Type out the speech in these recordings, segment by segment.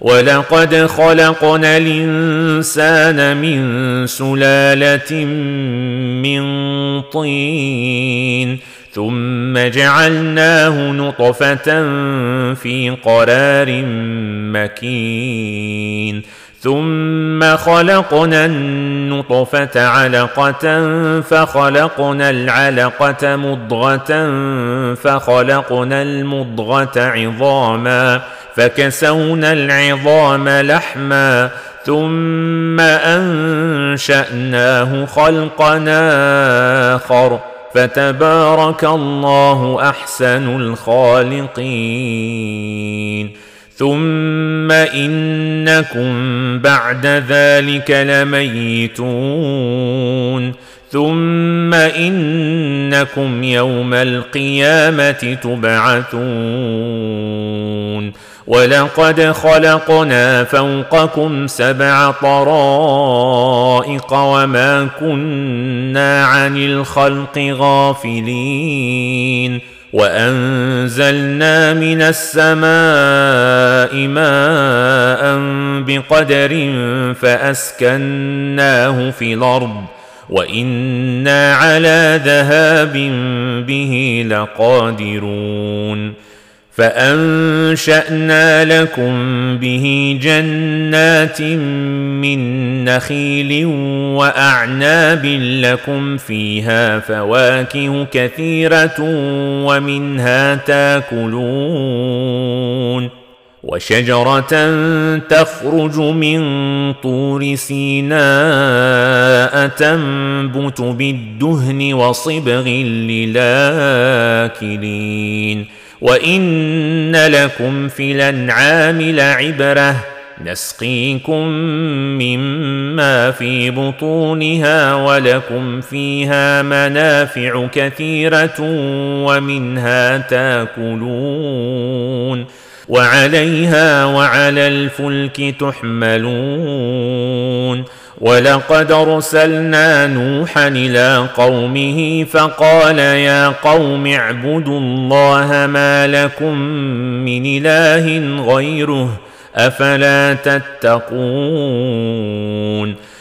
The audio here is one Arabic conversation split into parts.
ولقد خلقنا الإنسان من سلالة من طين ثم جعلناه نطفة في قرار مكين ثم خلقنا النطفة علقة فخلقنا العلقة مضغة فخلقنا المضغة عظاما فكسونا العظام لحما ثم أنشأناه خلقنا آخر. فتبارك الله أحسن الخالقين. ثم إنكم بعد ذلك لميتون. ثم إنكم يوم القيامة تبعثون. ولقد خلقنا فوقكم سبع طرائق وما كنا عن الخلق غافلين. وأنزلنا من السماء ماء بقدر فأسكناه في الأرض. وأنا على ذهاب به لقادرون فانشانا لكم به جنات من نخيل واعناب لكم فيها فواكه كثيره ومنها تاكلون وشجرة تخرج من طور سيناء تنبت بالدهن وصبغ للاكلين. وإن لكم في الأنعام لعبرة نسقيكم مما في بطونها ولكم فيها منافع كثيرة ومنها تاكلون. وعليها وعلى الفلك تحملون ولقد أرسلنا نوحا إلى قومه فقال يا قوم اعبدوا الله ما لكم من إله غيره أفلا تتقون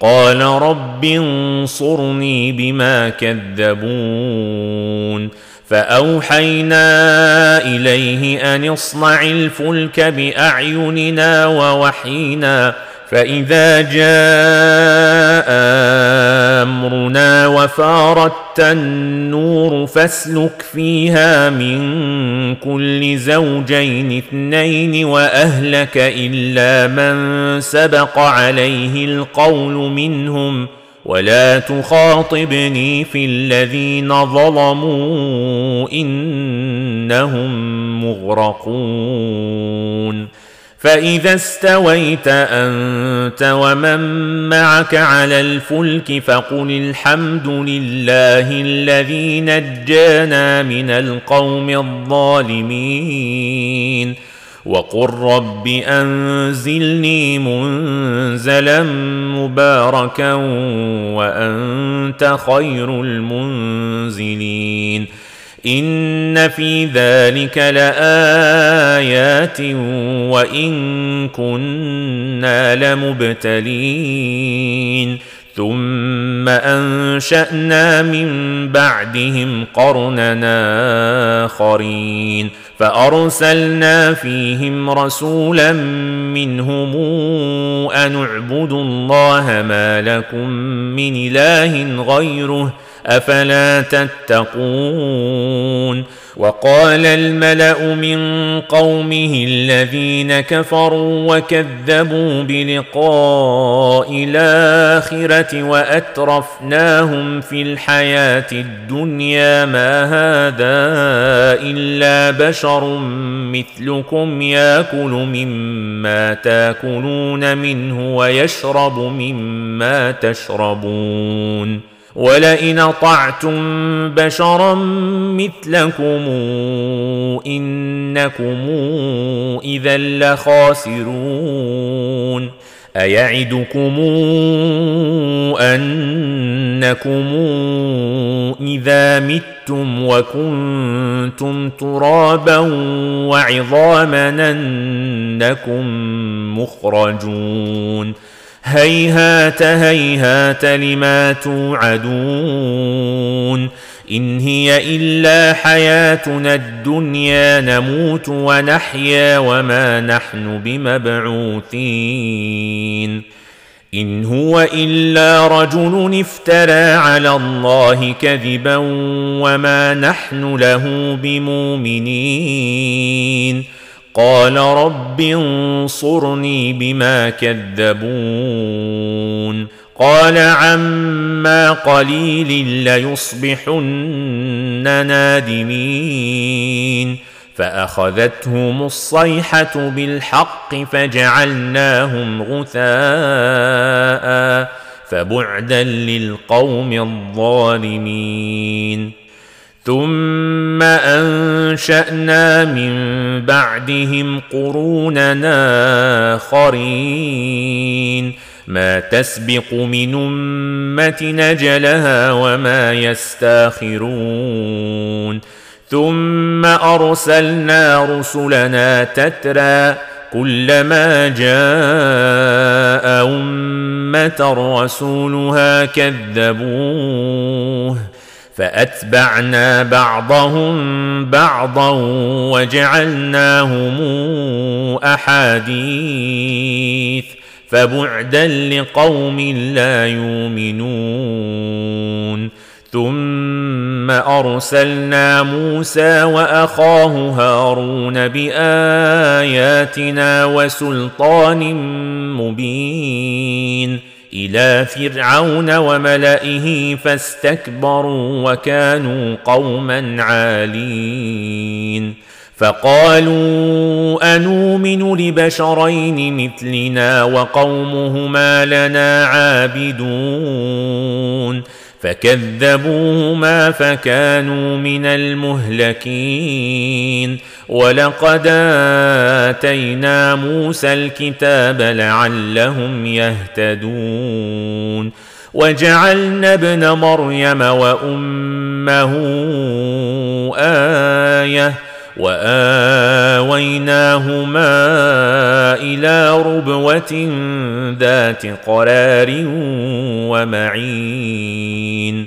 قال رب انصرني بما كذبون. فأوحينا إليه أن اصنع الفلك بأعيننا ووحينا فإذا جاء أمرنا وفارت النور فاسلك فيها من كل زوجين اثنين وأهلك إلا من سبق عليه القول منهم ولا تخاطبني في الذين ظلموا إنهم مغرقون فإذا استويت أنت ومن معك على الفلك فقل الحمد لله الذي نجانا من القوم الظالمين وقل رب أنزلني منزلا مباركا وأنت خير المنزلين ان في ذلك لايات وان كنا لمبتلين ثم انشانا من بعدهم قرننا اخرين فارسلنا فيهم رسولا منهم ان اعبدوا الله ما لكم من اله غيره أفلا تتقون؟ وقال الملأ من قومه الذين كفروا وكذبوا بلقاء الآخرة وأترفناهم في الحياة الدنيا ما هذا إلا بشر مثلكم يأكل مما تأكلون منه ويشرب مما تشربون. ولئن أطعتم بشرا مثلكم إنكم إذا لخاسرون أيعدكم أنكم إذا متم وكنتم ترابا وعظاما أنكم مخرجون هيهات هيهات لما توعدون إن هي إلا حياتنا الدنيا نموت ونحيا وما نحن بمبعوثين إن هو إلا رجل افترى على الله كذبا وما نحن له بمؤمنين قال رب انصرني بما كذبون. قال عما قليل ليصبحن نادمين. فأخذتهم الصيحة بالحق فجعلناهم غثاء فبعدا للقوم الظالمين. ثم انشانا من بعدهم قروننا اخرين ما تسبق من امه نجلها وما يستاخرون ثم ارسلنا رسلنا تترى كلما جاء امه رسولها كذبوه فأتبعنا بعضهم بعضا وجعلناهم أحاديث فبعدا لقوم لا يؤمنون ثم أرسلنا موسى وأخاه هارون بآياتنا وسلطان مبين إلى فرعون وملئه فاستكبروا وكانوا قوما عالين. فقالوا أنومن لبشرين مثلنا وقومهما لنا عابدون. فكذبوهما فكانوا من المهلكين. ولقد آتينا موسى الكتاب لعلهم يهتدون. وجعلنا ابن مريم وأمه آية وآويناهما إلى ربوة ذات قرار ومعين.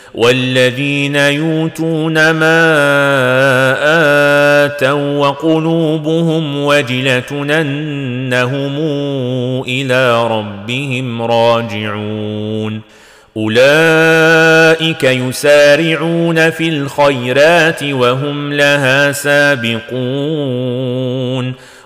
والذين يؤتون ما آتوا وقلوبهم وجلة أنهم إلى ربهم راجعون. أولئك يسارعون في الخيرات وهم لها سابقون.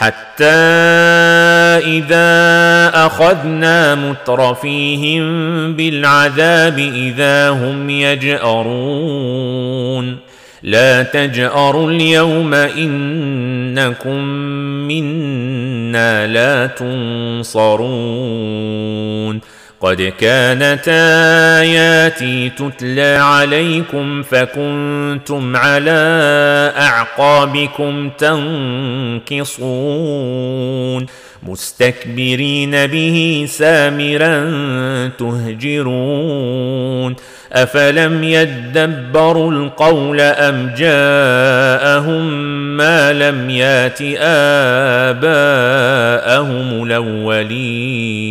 حتى إذا أخذنا مترفيهم بالعذاب إذا هم يجأرون. لا تجأروا اليوم إنكم منا لا تنصرون. قد كانت آياتي تتلى عليكم فكنتم على أعقابكم تنكصون مستكبرين به سامرا تهجرون أفلم يدبروا القول أم جاءهم ما لم يات آباءهم الأولين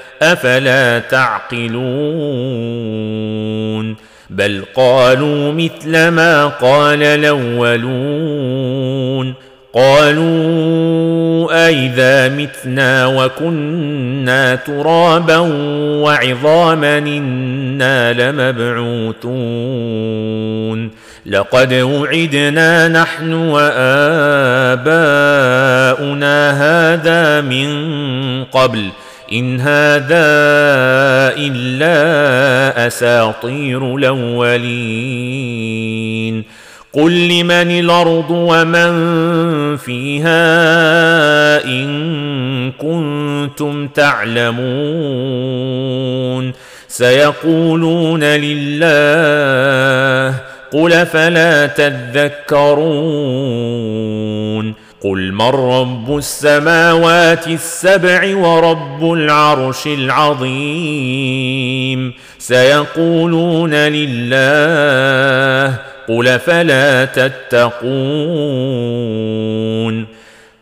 أفلا تعقلون بل قالوا مثل ما قال الأولون قالوا أئذا متنا وكنا ترابا وعظاما إنا لمبعوثون لقد وعدنا نحن وآباؤنا هذا من قبل إن هذا إلا أساطير الأولين. قل لمن الأرض ومن فيها إن كنتم تعلمون. سيقولون لله قل فلا تذكرون. قل من رب السماوات السبع ورب العرش العظيم سيقولون لله قل فلا تتقون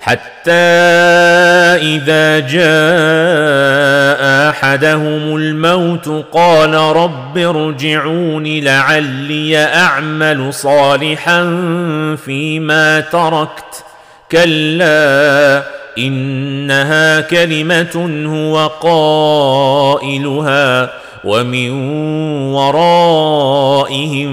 حتى إذا جاء أحدهم الموت قال رب ارجعون لعلي أعمل صالحا فيما تركت. كلا إنها كلمة هو قائلها ومن ورائهم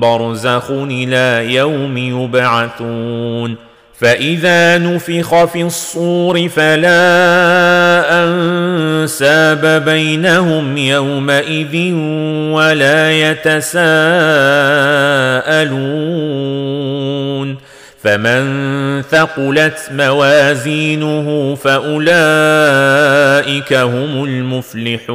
برزخ إلى يوم يبعثون. فإذا نفخ في الصور فلا أنساب بينهم يومئذ ولا يتساءلون فمن ثقلت موازينه فأولئك هم المفلحون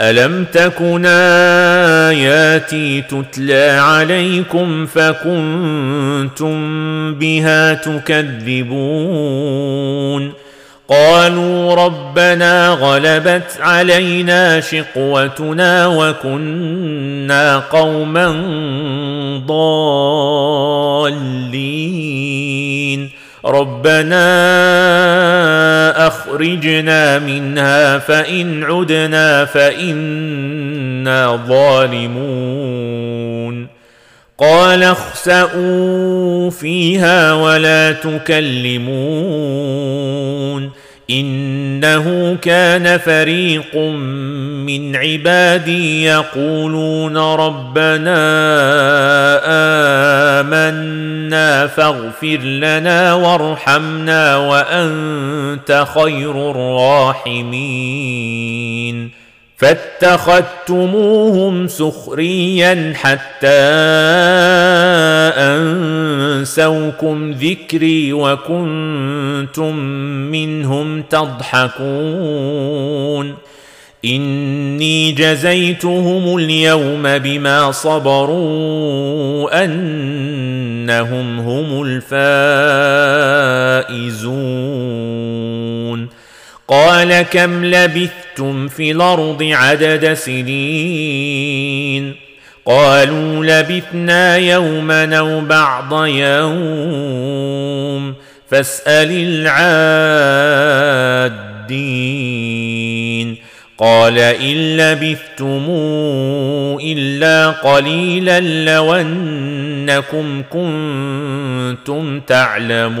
الم تكن اياتي تتلى عليكم فكنتم بها تكذبون قالوا ربنا غلبت علينا شقوتنا وكنا قوما ضالين ربنا أخرجنا منها فإن عدنا فإنا ظالمون. قال اخسئوا فيها ولا تكلمون. إنه كان فريق من عبادي يقولون ربنا آمنا فاغفر لنا وارحمنا وأنت خير الراحمين. فاتخذتموهم سخريا حتى أنسوكم ذكري وكنتم منهم تضحكون. إني جزيتهم اليوم بما صبروا أنهم هم الفائزون. قال كم لبثتم في الأرض عدد سنين؟ قالوا لبثنا يوما أو بعض يوم. فاسأل العادين. قال إن لبثتم إلا قليلا لو انكم كنتم تعلمون.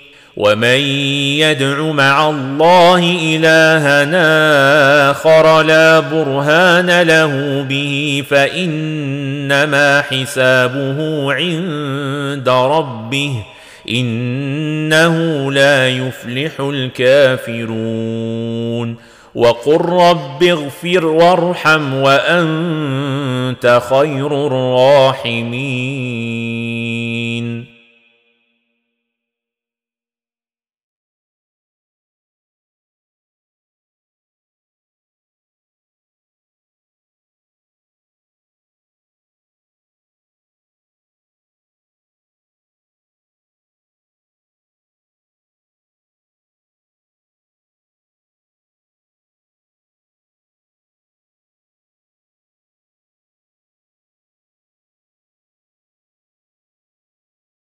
ومن يدع مع الله الها اخر لا برهان له به فانما حسابه عند ربه انه لا يفلح الكافرون وقل رب اغفر وارحم وانت خير الراحمين